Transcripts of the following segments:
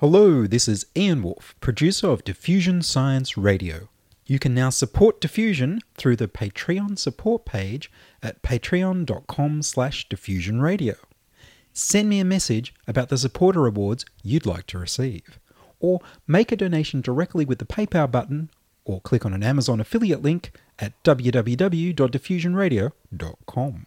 Hello, this is Ian Woolf, producer of Diffusion Science Radio. You can now support Diffusion through the Patreon support page at patreon.com slash diffusionradio. Send me a message about the supporter awards you'd like to receive, or make a donation directly with the PayPal button, or click on an Amazon affiliate link at www.diffusionradio.com.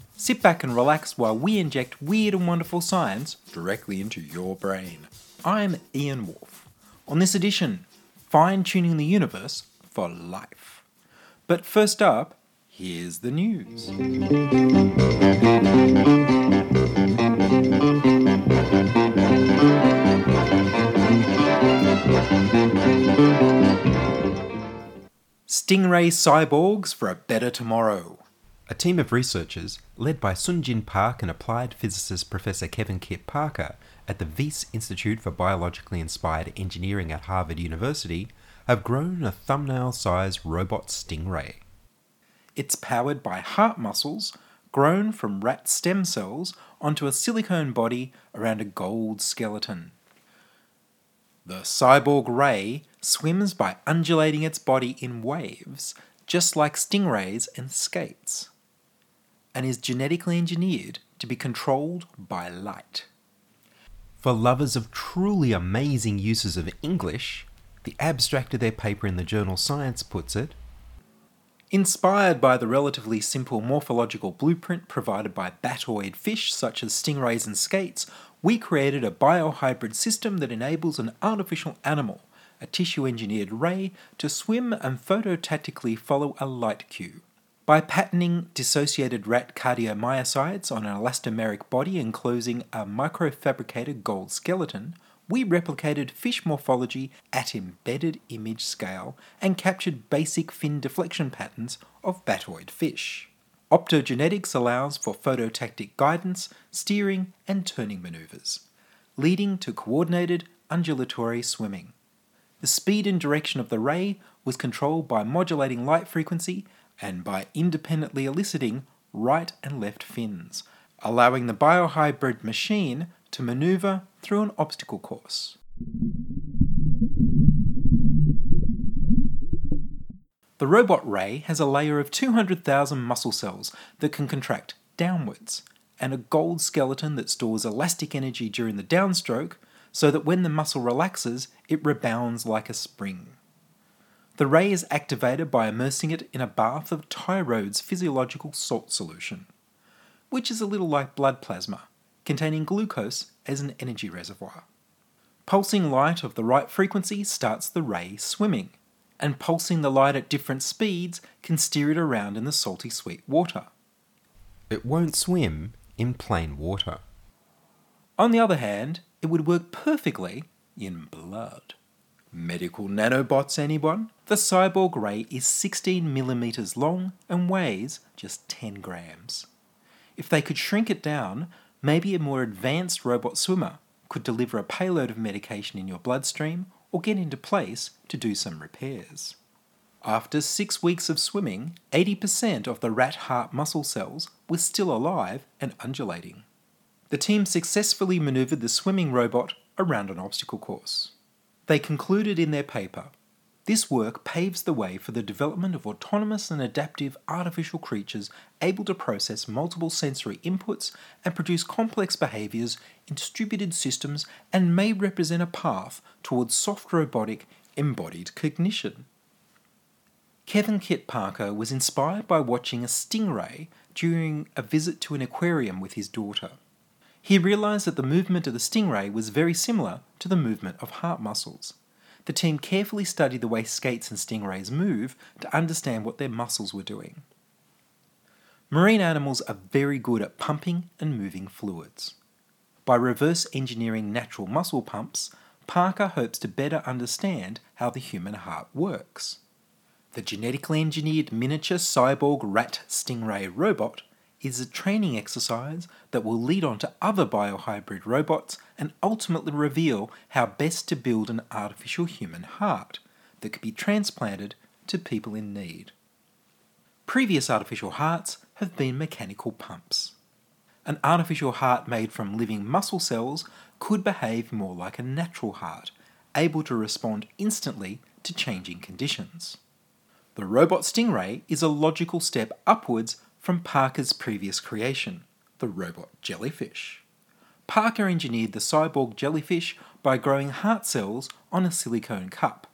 Sit back and relax while we inject weird and wonderful science directly into your brain. I'm Ian Woolf. On this edition, fine tuning the universe for life. But first up, here's the news. Stingray cyborgs for a better tomorrow. A team of researchers, led by Sung-Jin Park and applied physicist Professor Kevin Kit Parker at the Wyss Institute for Biologically Inspired Engineering at Harvard University, have grown a thumbnail sized robot stingray. It's powered by heart muscles grown from rat stem cells onto a silicone body around a gold skeleton. The cyborg ray swims by undulating its body in waves, just like stingrays and skates, and is genetically engineered to be controlled by light. For lovers of truly amazing uses of English, the abstract of their paper in the journal Science puts it Inspired by the relatively simple morphological blueprint provided by batoid fish such as stingrays and skates, we created a biohybrid system that enables an artificial animal, a tissue engineered ray, to swim and phototactically follow a light cue. By patterning dissociated rat cardiomyocytes on an elastomeric body enclosing a microfabricated gold skeleton, we replicated fish morphology at embedded image scale and captured basic fin deflection patterns of batoid fish. Optogenetics allows for phototactic guidance, steering, and turning maneuvers, leading to coordinated undulatory swimming. The speed and direction of the ray was controlled by modulating light frequency and by independently eliciting right and left fins, allowing the biohybrid machine to maneuver through an obstacle course. The robot ray has a layer of 200,000 muscle cells that can contract downwards, and a gold skeleton that stores elastic energy during the downstroke so that when the muscle relaxes, it rebounds like a spring. The ray is activated by immersing it in a bath of Tyrode's physiological salt solution, which is a little like blood plasma, containing glucose as an energy reservoir. Pulsing light of the right frequency starts the ray swimming, and pulsing the light at different speeds can steer it around in the salty sweet water. It won't swim in plain water. On the other hand, it would work perfectly in blood. Medical nanobots, anyone? The cyborg ray is 16 millimeters long and weighs just 10 grams. If they could shrink it down, maybe a more advanced robot swimmer could deliver a payload of medication in your bloodstream or get into place to do some repairs. After six weeks of swimming, 80% of the rat heart muscle cells were still alive and undulating. The team successfully maneuvered the swimming robot around an obstacle course. They concluded in their paper this work paves the way for the development of autonomous and adaptive artificial creatures able to process multiple sensory inputs and produce complex behaviors in distributed systems and may represent a path towards soft robotic embodied cognition. Kevin Kit Parker was inspired by watching a stingray during a visit to an aquarium with his daughter. He realized that the movement of the stingray was very similar to the movement of heart muscles. The team carefully studied the way skates and stingrays move to understand what their muscles were doing. Marine animals are very good at pumping and moving fluids. By reverse engineering natural muscle pumps, Parker hopes to better understand how the human heart works. The genetically engineered miniature cyborg rat stingray robot is a training exercise that will lead on to other biohybrid robots and ultimately reveal how best to build an artificial human heart that could be transplanted to people in need. Previous artificial hearts have been mechanical pumps. An artificial heart made from living muscle cells could behave more like a natural heart, able to respond instantly to changing conditions. The robot Stingray is a logical step upwards from Parker's previous creation, the robot jellyfish. Parker engineered the cyborg jellyfish by growing heart cells on a silicone cup.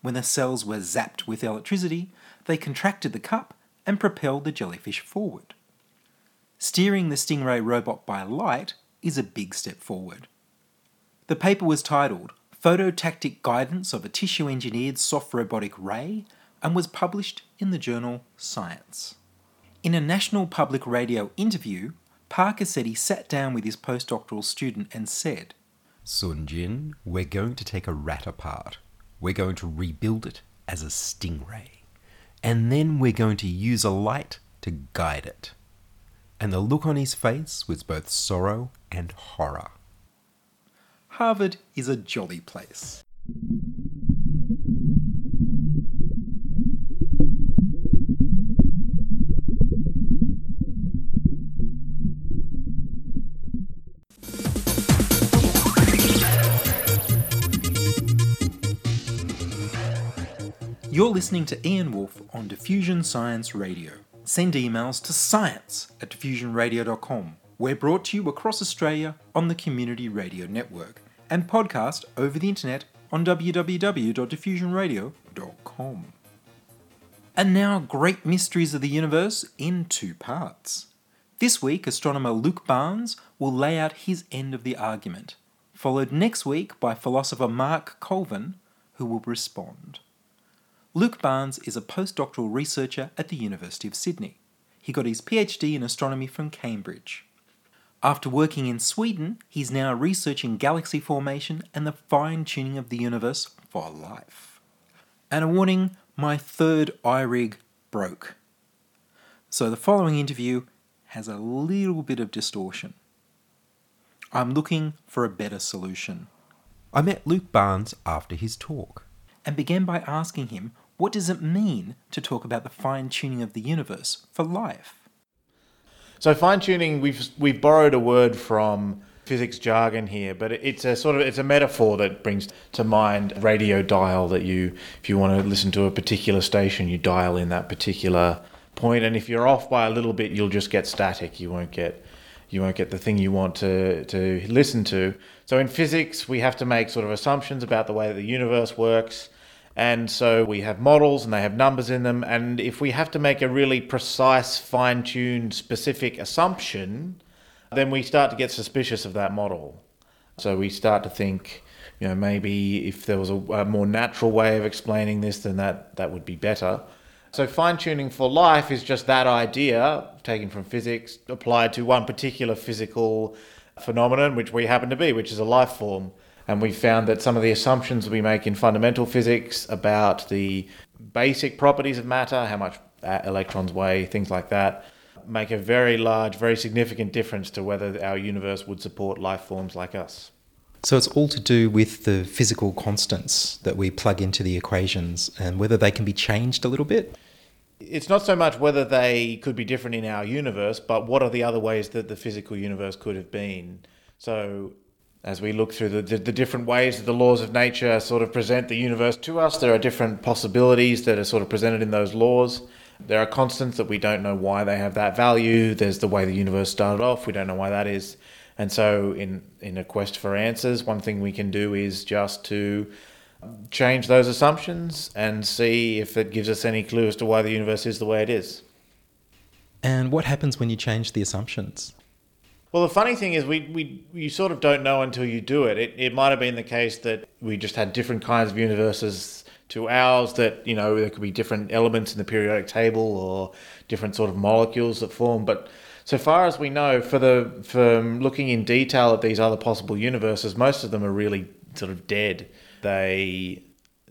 When the cells were zapped with electricity, they contracted the cup and propelled the jellyfish forward. Steering the Stingray robot by light is a big step forward. The paper was titled Phototactic Guidance of a Tissue Engineered Soft Robotic Ray and was published in the journal Science. In a National Public Radio interview, Parker said he sat down with his postdoctoral student and said, Sung-Jin, we're going to take a rat apart. We're going to rebuild it as a stingray. And then we're going to use a light to guide it. And the look on his face was both sorrow and horror. Harvard is a jolly place. You're listening to Ian Woolf on Diffusion Science Radio. Send emails to science at diffusionradio.com. We're brought to you across Australia on the Community Radio Network and podcast over the internet on www.diffusionradio.com. And now, Great Mysteries of the Universe in two parts. This week, astronomer Luke Barnes will lay out his end of the argument, followed next week by philosopher Mark Colyvan, who will respond. Luke Barnes is a postdoctoral researcher at the University of Sydney. He got his PhD in astronomy from Cambridge. After working in Sweden, he's now researching galaxy formation and the fine tuning of the universe for life. And a warning my third iRig broke. So the following interview has a little bit of distortion. I'm looking for a better solution I met Luke Barnes after his talk. and began by asking him what does it mean to talk about the fine tuning of the universe for life? So fine tuning, we've we've borrowed a word from physics jargon here, but it's a sort of it's a metaphor that brings to mind radio dial that you if you want to listen to a particular station, you dial in that particular point, and if you're off by a little bit, you'll just get static. You won't get you won't get the thing you want to to listen to. So in physics, we have to make sort of assumptions about the way that the universe works. And so we have models and they have numbers in them. And if we have to make a really precise, fine tuned, specific assumption, then we start to get suspicious of that model. So we start to think, you know, maybe if there was a, a more natural way of explaining this, then that, that would be better. So fine tuning for life is just that idea taken from physics applied to one particular physical phenomenon, which we happen to be, which is a life form. And we found that some of the assumptions we make in fundamental physics about the basic properties of matter, how much uh, electrons weigh, things like that, make a very large, very significant difference to whether our universe would support life forms like us. So it's all to do with the physical constants that we plug into the equations and whether they can be changed a little bit. It's not so much whether they could be different in our universe, but what are the other ways that the physical universe could have been. So, as we look through the, the, the, different ways that the laws of nature sort of present the universe to us, there are different possibilities that are sort of presented in those laws. There are constants that we don't know why they have that value. There's the way the universe started off, we don't know why that is. And so, in, in a quest for answers, one thing we can do is just to change those assumptions and see if it gives us any clue as to why the universe is the way it is. And what happens when you change the assumptions? Well, the funny thing is, we, we you sort of don't know until you do it. it. It might have been the case that we just had different kinds of universes to ours that you know there could be different elements in the periodic table or different sort of molecules that form but so far as we know for the from looking in detail at these other possible universes most of them are really sort of dead they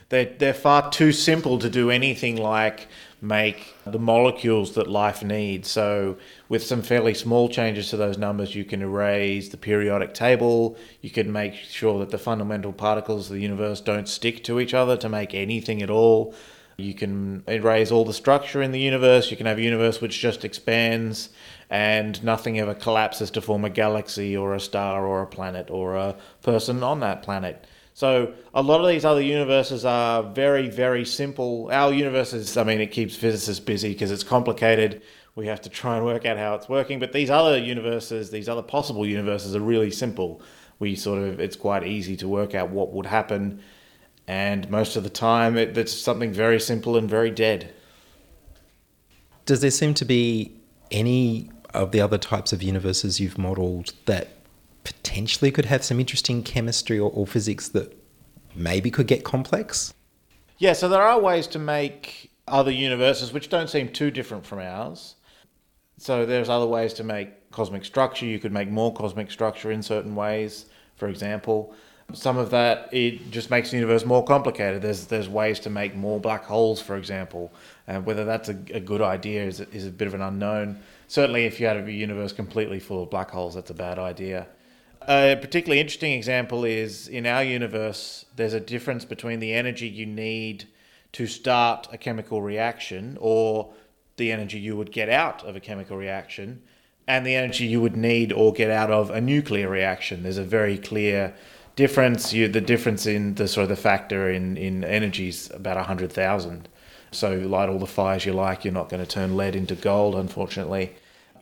they're, they're far too simple to do anything like make the molecules that life needs. So, with some fairly small changes to those numbers, you can erase the periodic table. You can make sure that the fundamental particles of the universe don't stick to each other to make anything at all. You can erase all the structure in the universe. You can have a universe which just expands and nothing ever collapses to form a galaxy or a star or a planet or a person on that planet. So a lot of these other universes are very, very simple. Our universe is, I mean, it keeps physicists busy because it's complicated. We have to try and work out how it's working. But these other universes, these other possible universes, are really simple. We sort of, it's quite easy to work out what would happen. And most of the time, it, it's something very simple and very dead. Does there seem to be any of the other types of universes you've modeled that potentially could have some interesting chemistry or, or physics that maybe could get complex? Yeah, so there are ways to make other universes which don't seem too different from ours. So there's other ways to make cosmic structure. You could make more cosmic structure in certain ways, for example. Some of that it just makes the universe more complicated. There's there's ways to make more black holes, for example, and whether that's a, a good idea is is a bit of an unknown. Certainly, if you had a universe completely full of black holes, that's a bad idea. A particularly interesting example is in our universe, there's a difference between the energy you need to start a chemical reaction or the energy you would get out of a chemical reaction and the energy you would need or get out of a nuclear reaction. There's a very clear difference. You, the difference in the sort of the factor in, in energy is about 100,000. So light all the fires you like, you're not going to turn lead into gold, unfortunately.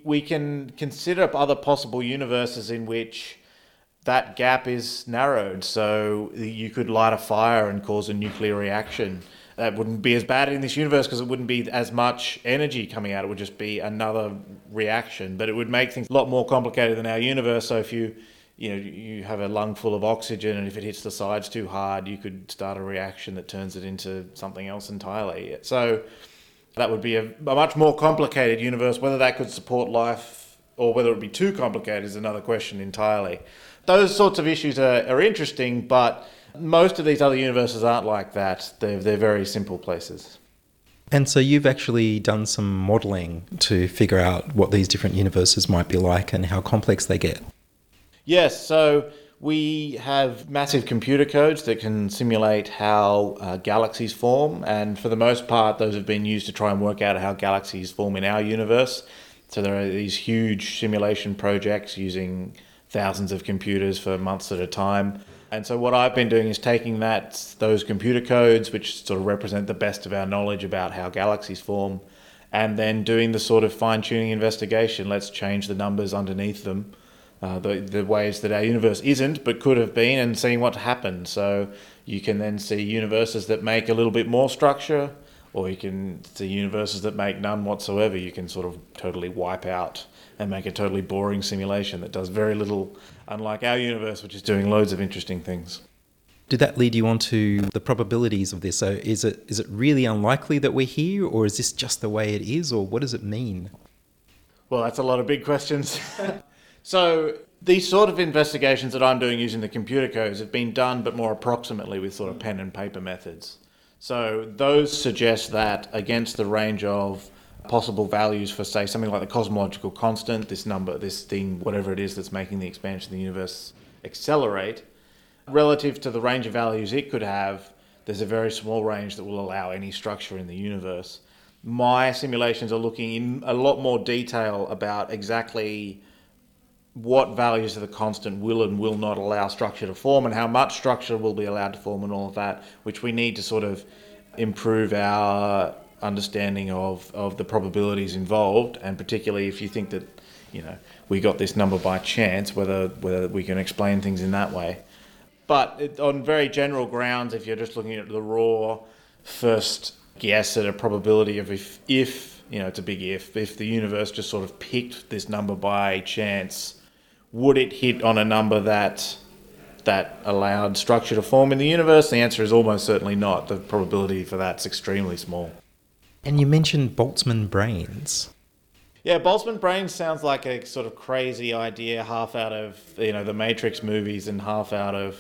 We can consider other possible universes in which that gap is narrowed. So you could light a fire and cause a nuclear reaction. That wouldn't be as bad in this universe because it wouldn't be as much energy coming out. It would just be another reaction. But it would make things a lot more complicated than our universe. So if you you know you have a lung full of oxygen and if it hits the sides too hard you could start a reaction that turns it into something else entirely so that would be a, a much more complicated universe whether that could support life or whether it would be too complicated is another question entirely those sorts of issues are, are interesting, but most of these other universes aren't like that. They're, they're very simple places. And so you've actually done some modeling to figure out what these different universes might be like and how complex they get. Yes, so we have massive computer codes that can simulate how uh, galaxies form, and for the most part, those have been used to try and work out how galaxies form in our universe. So there are these huge simulation projects using thousands of computers for months at a time. And so what I've been doing is taking that those computer codes, which sort of represent the best of our knowledge about how galaxies form, and then doing the sort of fine tuning investigation. Let's change the numbers underneath them, uh, the the ways that our universe isn't but could have been, and seeing what happens. So you can then see universes that make a little bit more structure, or you can see universes that make none whatsoever. You can sort of totally wipe out and make a totally boring simulation that does very little, unlike our universe, which is doing loads of interesting things. Did that lead you on to the probabilities of this? So is it is it really unlikely that we're here, or is this just the way it is, or what does it mean? Well, that's a lot of big questions. so these sort of investigations that I'm doing using the computer codes have been done, but more approximately with sort of pen and paper methods. So those suggest that against the range of possible values for, say, something like the cosmological constant, this number, this thing, whatever it is that's making the expansion of the universe accelerate, relative to the range of values it could have, there's a very small range that will allow any structure in the universe. My simulations are looking in a lot more detail about exactly what values of the constant will and will not allow structure to form and how much structure will be allowed to form and all of that, which we need to sort of improve our understanding of, of the probabilities involved, and particularly if you think that, you know, we got this number by chance, whether whether we can explain things in that way. But it, on very general grounds, if you're just looking at the raw first guess at a probability of if if you know it's a big if if the universe just sort of picked this number by chance, would it hit on a number that that allowed structure to form in the universe? The answer is almost certainly not. The probability for that's extremely small. And you mentioned Boltzmann brains. Yeah, Boltzmann brains sounds like a sort of crazy idea, half out of you know the Matrix movies and half out of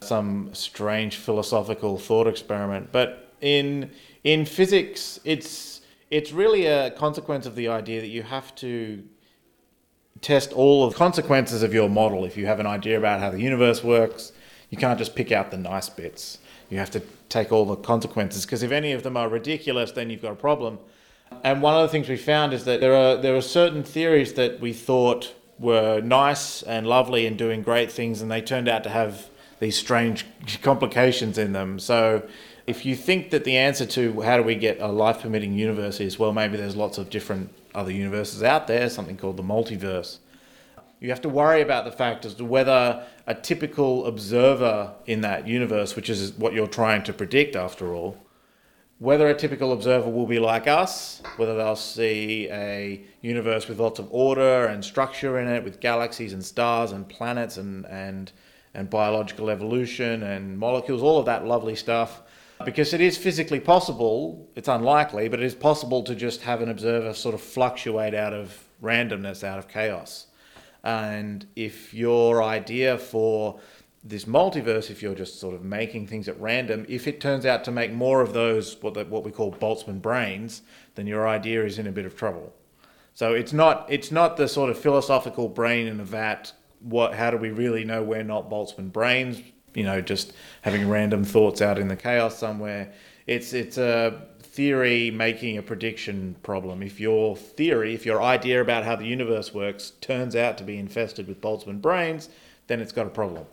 some strange philosophical thought experiment. But in in physics, it's it's really a consequence of the idea that you have to test all of the consequences of your model. If you have an idea about how the universe works, you can't just pick out the nice bits. You have to take all the consequences because if any of them are ridiculous, then you've got a problem. And one of the things we found is that there are there are certain theories that we thought were nice and lovely and doing great things, and they turned out to have these strange complications in them. So, if you think that the answer to how do we get a life permitting universe is well, maybe there's lots of different other universes out there, something called the multiverse. You have to worry about the fact as to whether a typical observer in that universe, which is what you're trying to predict after all, whether a typical observer will be like us, whether they'll see a universe with lots of order and structure in it, with galaxies and stars and planets and, and, and biological evolution and molecules, all of that lovely stuff. Because it is physically possible, it's unlikely, but it is possible to just have an observer sort of fluctuate out of randomness, out of chaos. And if your idea for this multiverse, if you're just sort of making things at random, if it turns out to make more of those what the, what we call Boltzmann brains, then your idea is in a bit of trouble. So it's not it's not the sort of philosophical brain in a vat. What how do we really know we're not Boltzmann brains? You know, just having random thoughts out in the chaos somewhere. It's it's a theory making a prediction problem. If your theory, if your idea about how the universe works turns out to be infested with Boltzmann brains, then it's got a problem.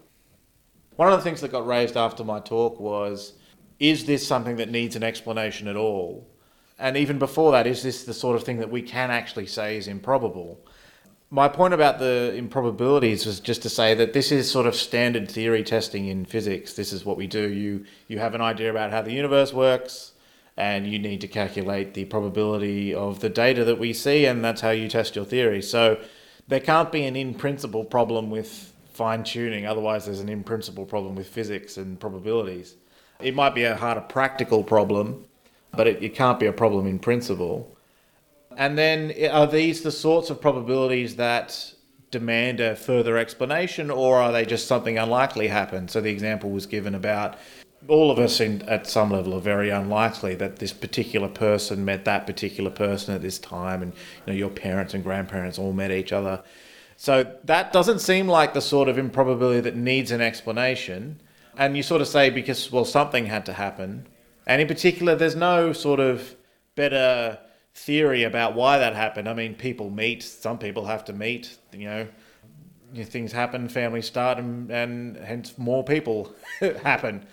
One of the things that got raised after my talk was is this something that needs an explanation at all? And even before that, is this the sort of thing that we can actually say is improbable? My point about the improbabilities was just to say that this is sort of standard theory testing in physics. This is what we do. You you have an idea about how the universe works, and you need to calculate the probability of the data that we see, and that's how you test your theory. So there can't be an in principle problem with fine tuning. Otherwise, there's an in principle problem with physics and probabilities. It might be a harder practical problem, but it, it can't be a problem in principle. And then, eh, are these the sorts of probabilities that demand a further explanation, or are they just something unlikely happened? So the example was given about all of us in, at some level are very unlikely that this particular person met that particular person at this time, and you know your parents and grandparents all met each other so that doesn't seem like the sort of improbability that needs an explanation. And you sort of say because, well, something had to happen. And in particular, there's no sort of better theory about why that happened. I mean, people meet, some people have to meet, you know, things happen, families start, and, and hence more people happen.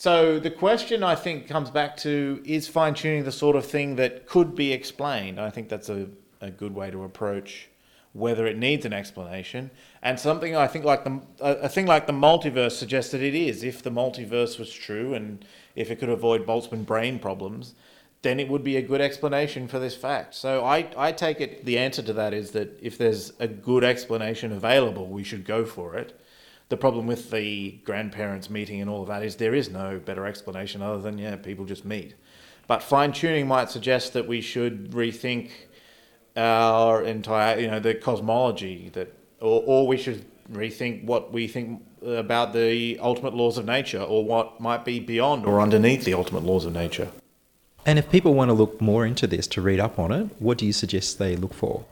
So the question I think comes back to is fine tuning the sort of thing that could be explained? I think that's a, a good way to approach whether it needs an explanation. And something I think like the a thing like the multiverse suggests that it is. If the multiverse was true and if it could avoid Boltzmann brain problems, then it would be a good explanation for this fact. So I, I take it the answer to that is that if there's a good explanation available, we should go for it. The problem with the grandparents meeting and all of that is there is no better explanation other than yeah, people just meet. But fine tuning might suggest that we should rethink our entire, you know, the cosmology that, or, or we should rethink what we think about the ultimate laws of nature or what might be beyond or underneath the ultimate laws of nature. And if people want to look more into this to read up on it, what do you suggest they look for?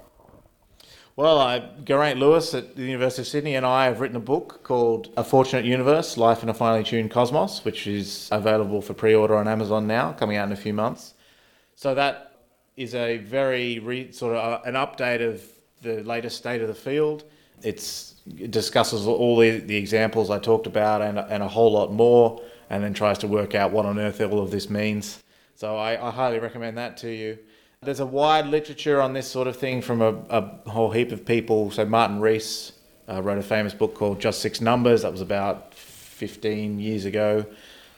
Well, I, Geraint Lewis at the University of Sydney and I have written a book called A Fortunate Universe Life in a Finely Tuned Cosmos, which is available for pre order on Amazon now, coming out in a few months. So that is a very re, sort of uh, an update of the latest state of the field. It's, it discusses all the, the examples I talked about and, and a whole lot more, and then tries to work out what on earth all of this means. So I, I highly recommend that to you. There's a wide literature on this sort of thing from a, a whole heap of people. So Martin Rees uh, wrote a famous book called Just Six Numbers. That was about 15 years ago,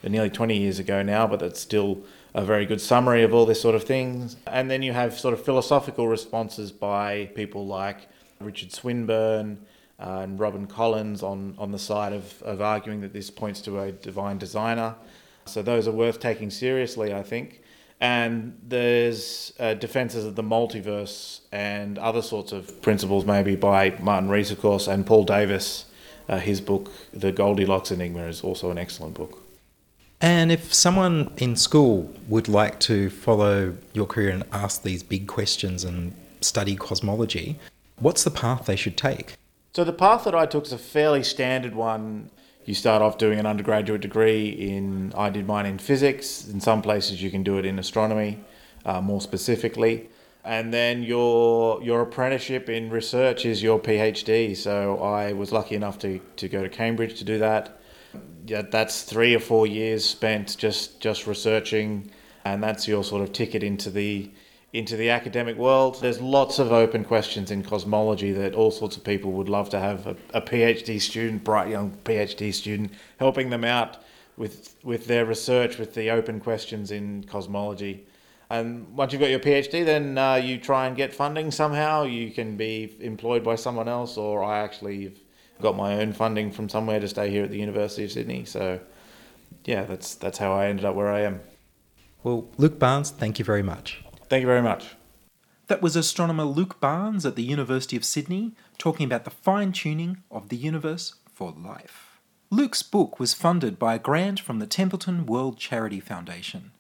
nearly 20 years ago now, but that's still a very good summary of all this sort of things. And then you have sort of philosophical responses by people like Richard Swinburne, uh, and Robin Collins on, on the side of, of arguing that this points to a divine designer. So those are worth taking seriously, I think. And there's uh, defenses of the multiverse and other sorts of principles, maybe by Martin Rees, of course, and Paul Davies. Uh, his book, The Goldilocks Enigma, is also an excellent book. And if someone in school would like to follow your career and ask these big questions and study cosmology, what's the path they should take? So the path that I took is a fairly standard one. You start off doing an undergraduate degree in, I did mine in physics. In some places you can do it in astronomy, uh, more specifically. And then your your apprenticeship in research is your PhD. So I was lucky enough to, to go to Cambridge to do that. Yeah, that's three or four years spent just just researching, and that's your sort of ticket into the into the academic world. There's lots of open questions in cosmology that all sorts of people would love to have a, a PhD student, bright young PhD student, helping them out with with their research with the open questions in cosmology. And once you've got your PhD, then uh, you try and get funding somehow. You can be employed by someone else, or I actually got my own funding from somewhere to stay here at the University of Sydney. So, yeah, that's that's how I ended up where I am. Well, Luke Barnes, thank you very much. Thank you very much. That was astronomer Luke Barnes at the University of Sydney talking about the fine tuning of the universe for life. Luke's book was funded by a grant from the Templeton World Charity Foundation.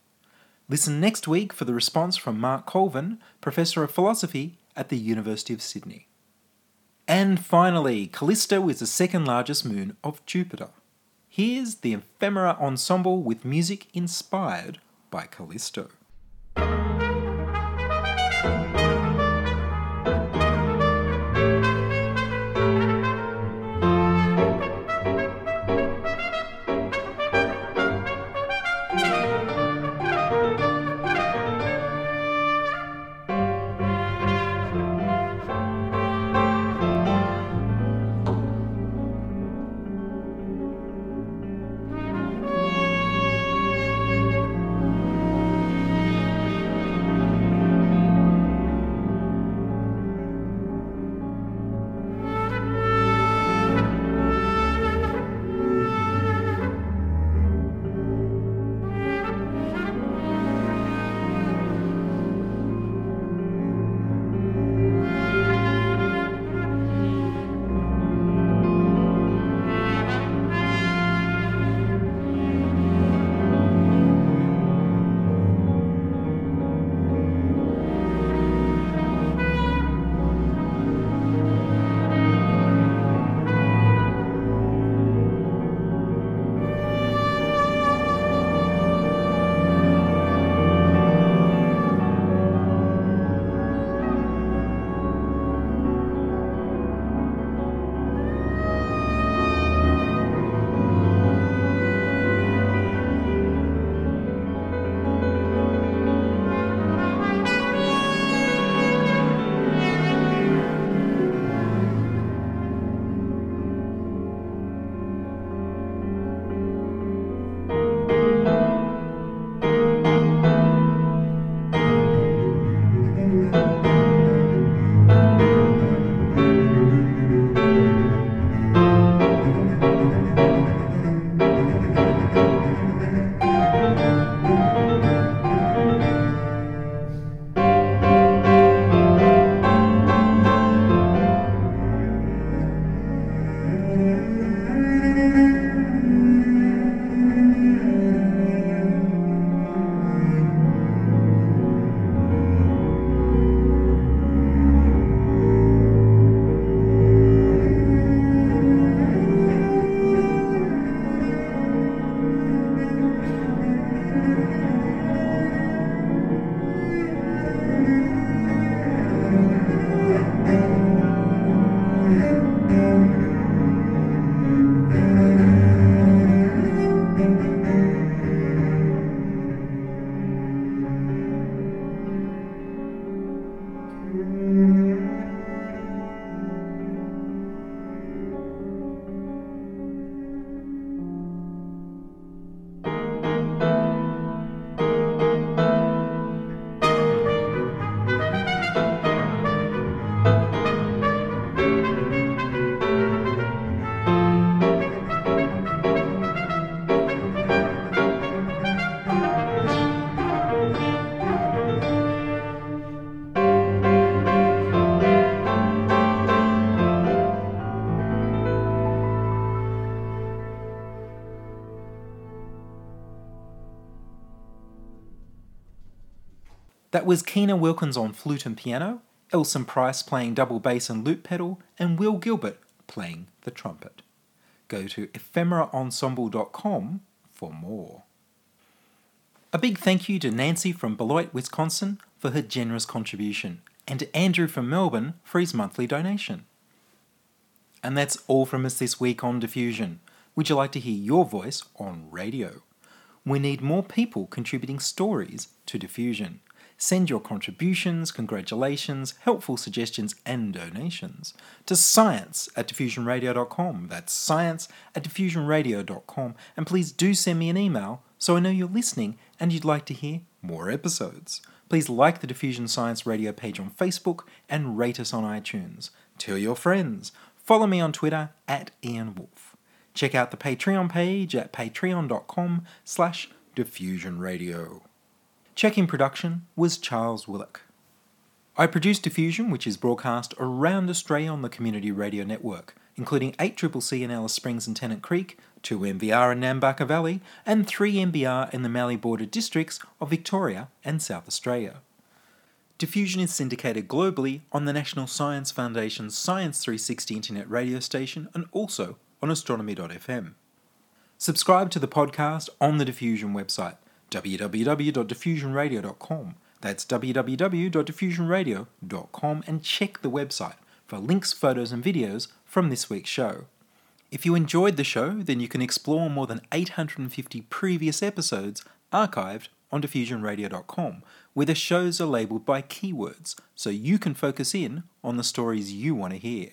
Listen next week for the response from Mark Colyvan, Professor of Philosophy at the University of Sydney. And finally, Callisto is the second largest moon of Jupiter. Here's the Ephemera Ensemble with music inspired by Callisto. Was Keena Wilkins on flute and piano, Elson Price playing double bass and loop pedal, and Will Gilbert playing the trumpet. Go to ephemeraensemble.com for more. A big thank you to Nancy from Beloit, Wisconsin for her generous contribution, and to Andrew from Melbourne for his monthly donation. And that's all from us this week on Diffusion. Would you like to hear your voice on radio? We need more people contributing stories to Diffusion. Send your contributions, congratulations, helpful suggestions, and donations to science at diffusionradio.com. That's science at diffusionradio.com. And please do send me an email so I know you're listening and you'd like to hear more episodes. Please like the Diffusion Science Radio page on Facebook and rate us on iTunes. Tell your friends. Follow me on Twitter at Ian Woolf. Check out the Patreon page at patreon.com slash diffusionradio. Checking production was Charles Willock. I produce Diffusion, which is broadcast around Australia on the Community Radio Network, including 8CCC in Alice Springs and Tennant Creek, 2 MBR in Nambucca Valley, and 3 MBR in the Mallee border districts of Victoria and South Australia. Diffusion is syndicated globally on the National Science Foundation's Science 360 internet radio station and also on astronomy.fm. Subscribe to the podcast on the Diffusion website www.diffusionradio.com. That's www.diffusionradio.com and check the website for links, photos, and videos from this week's show. If you enjoyed the show, then you can explore more than 850 previous episodes archived on diffusionradio.com, where the shows are labeled by keywords so you can focus in on the stories you want to hear.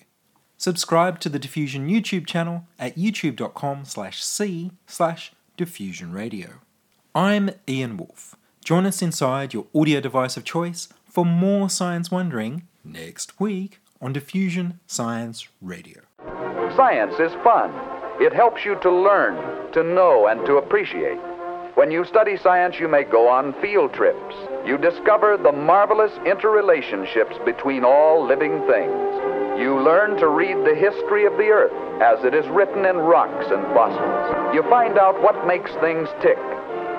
Subscribe to the Diffusion YouTube channel at youtube.com slash c slash diffusionradio. I'm Ian Woolf. Join us inside your audio device of choice for more science wondering next week on Diffusion Science Radio. Science is fun. It helps you to learn, to know, and to appreciate. When you study science, you may go on field trips. You discover the marvelous interrelationships between all living things. You learn to read the history of the earth as it is written in rocks and fossils. You find out what makes things tick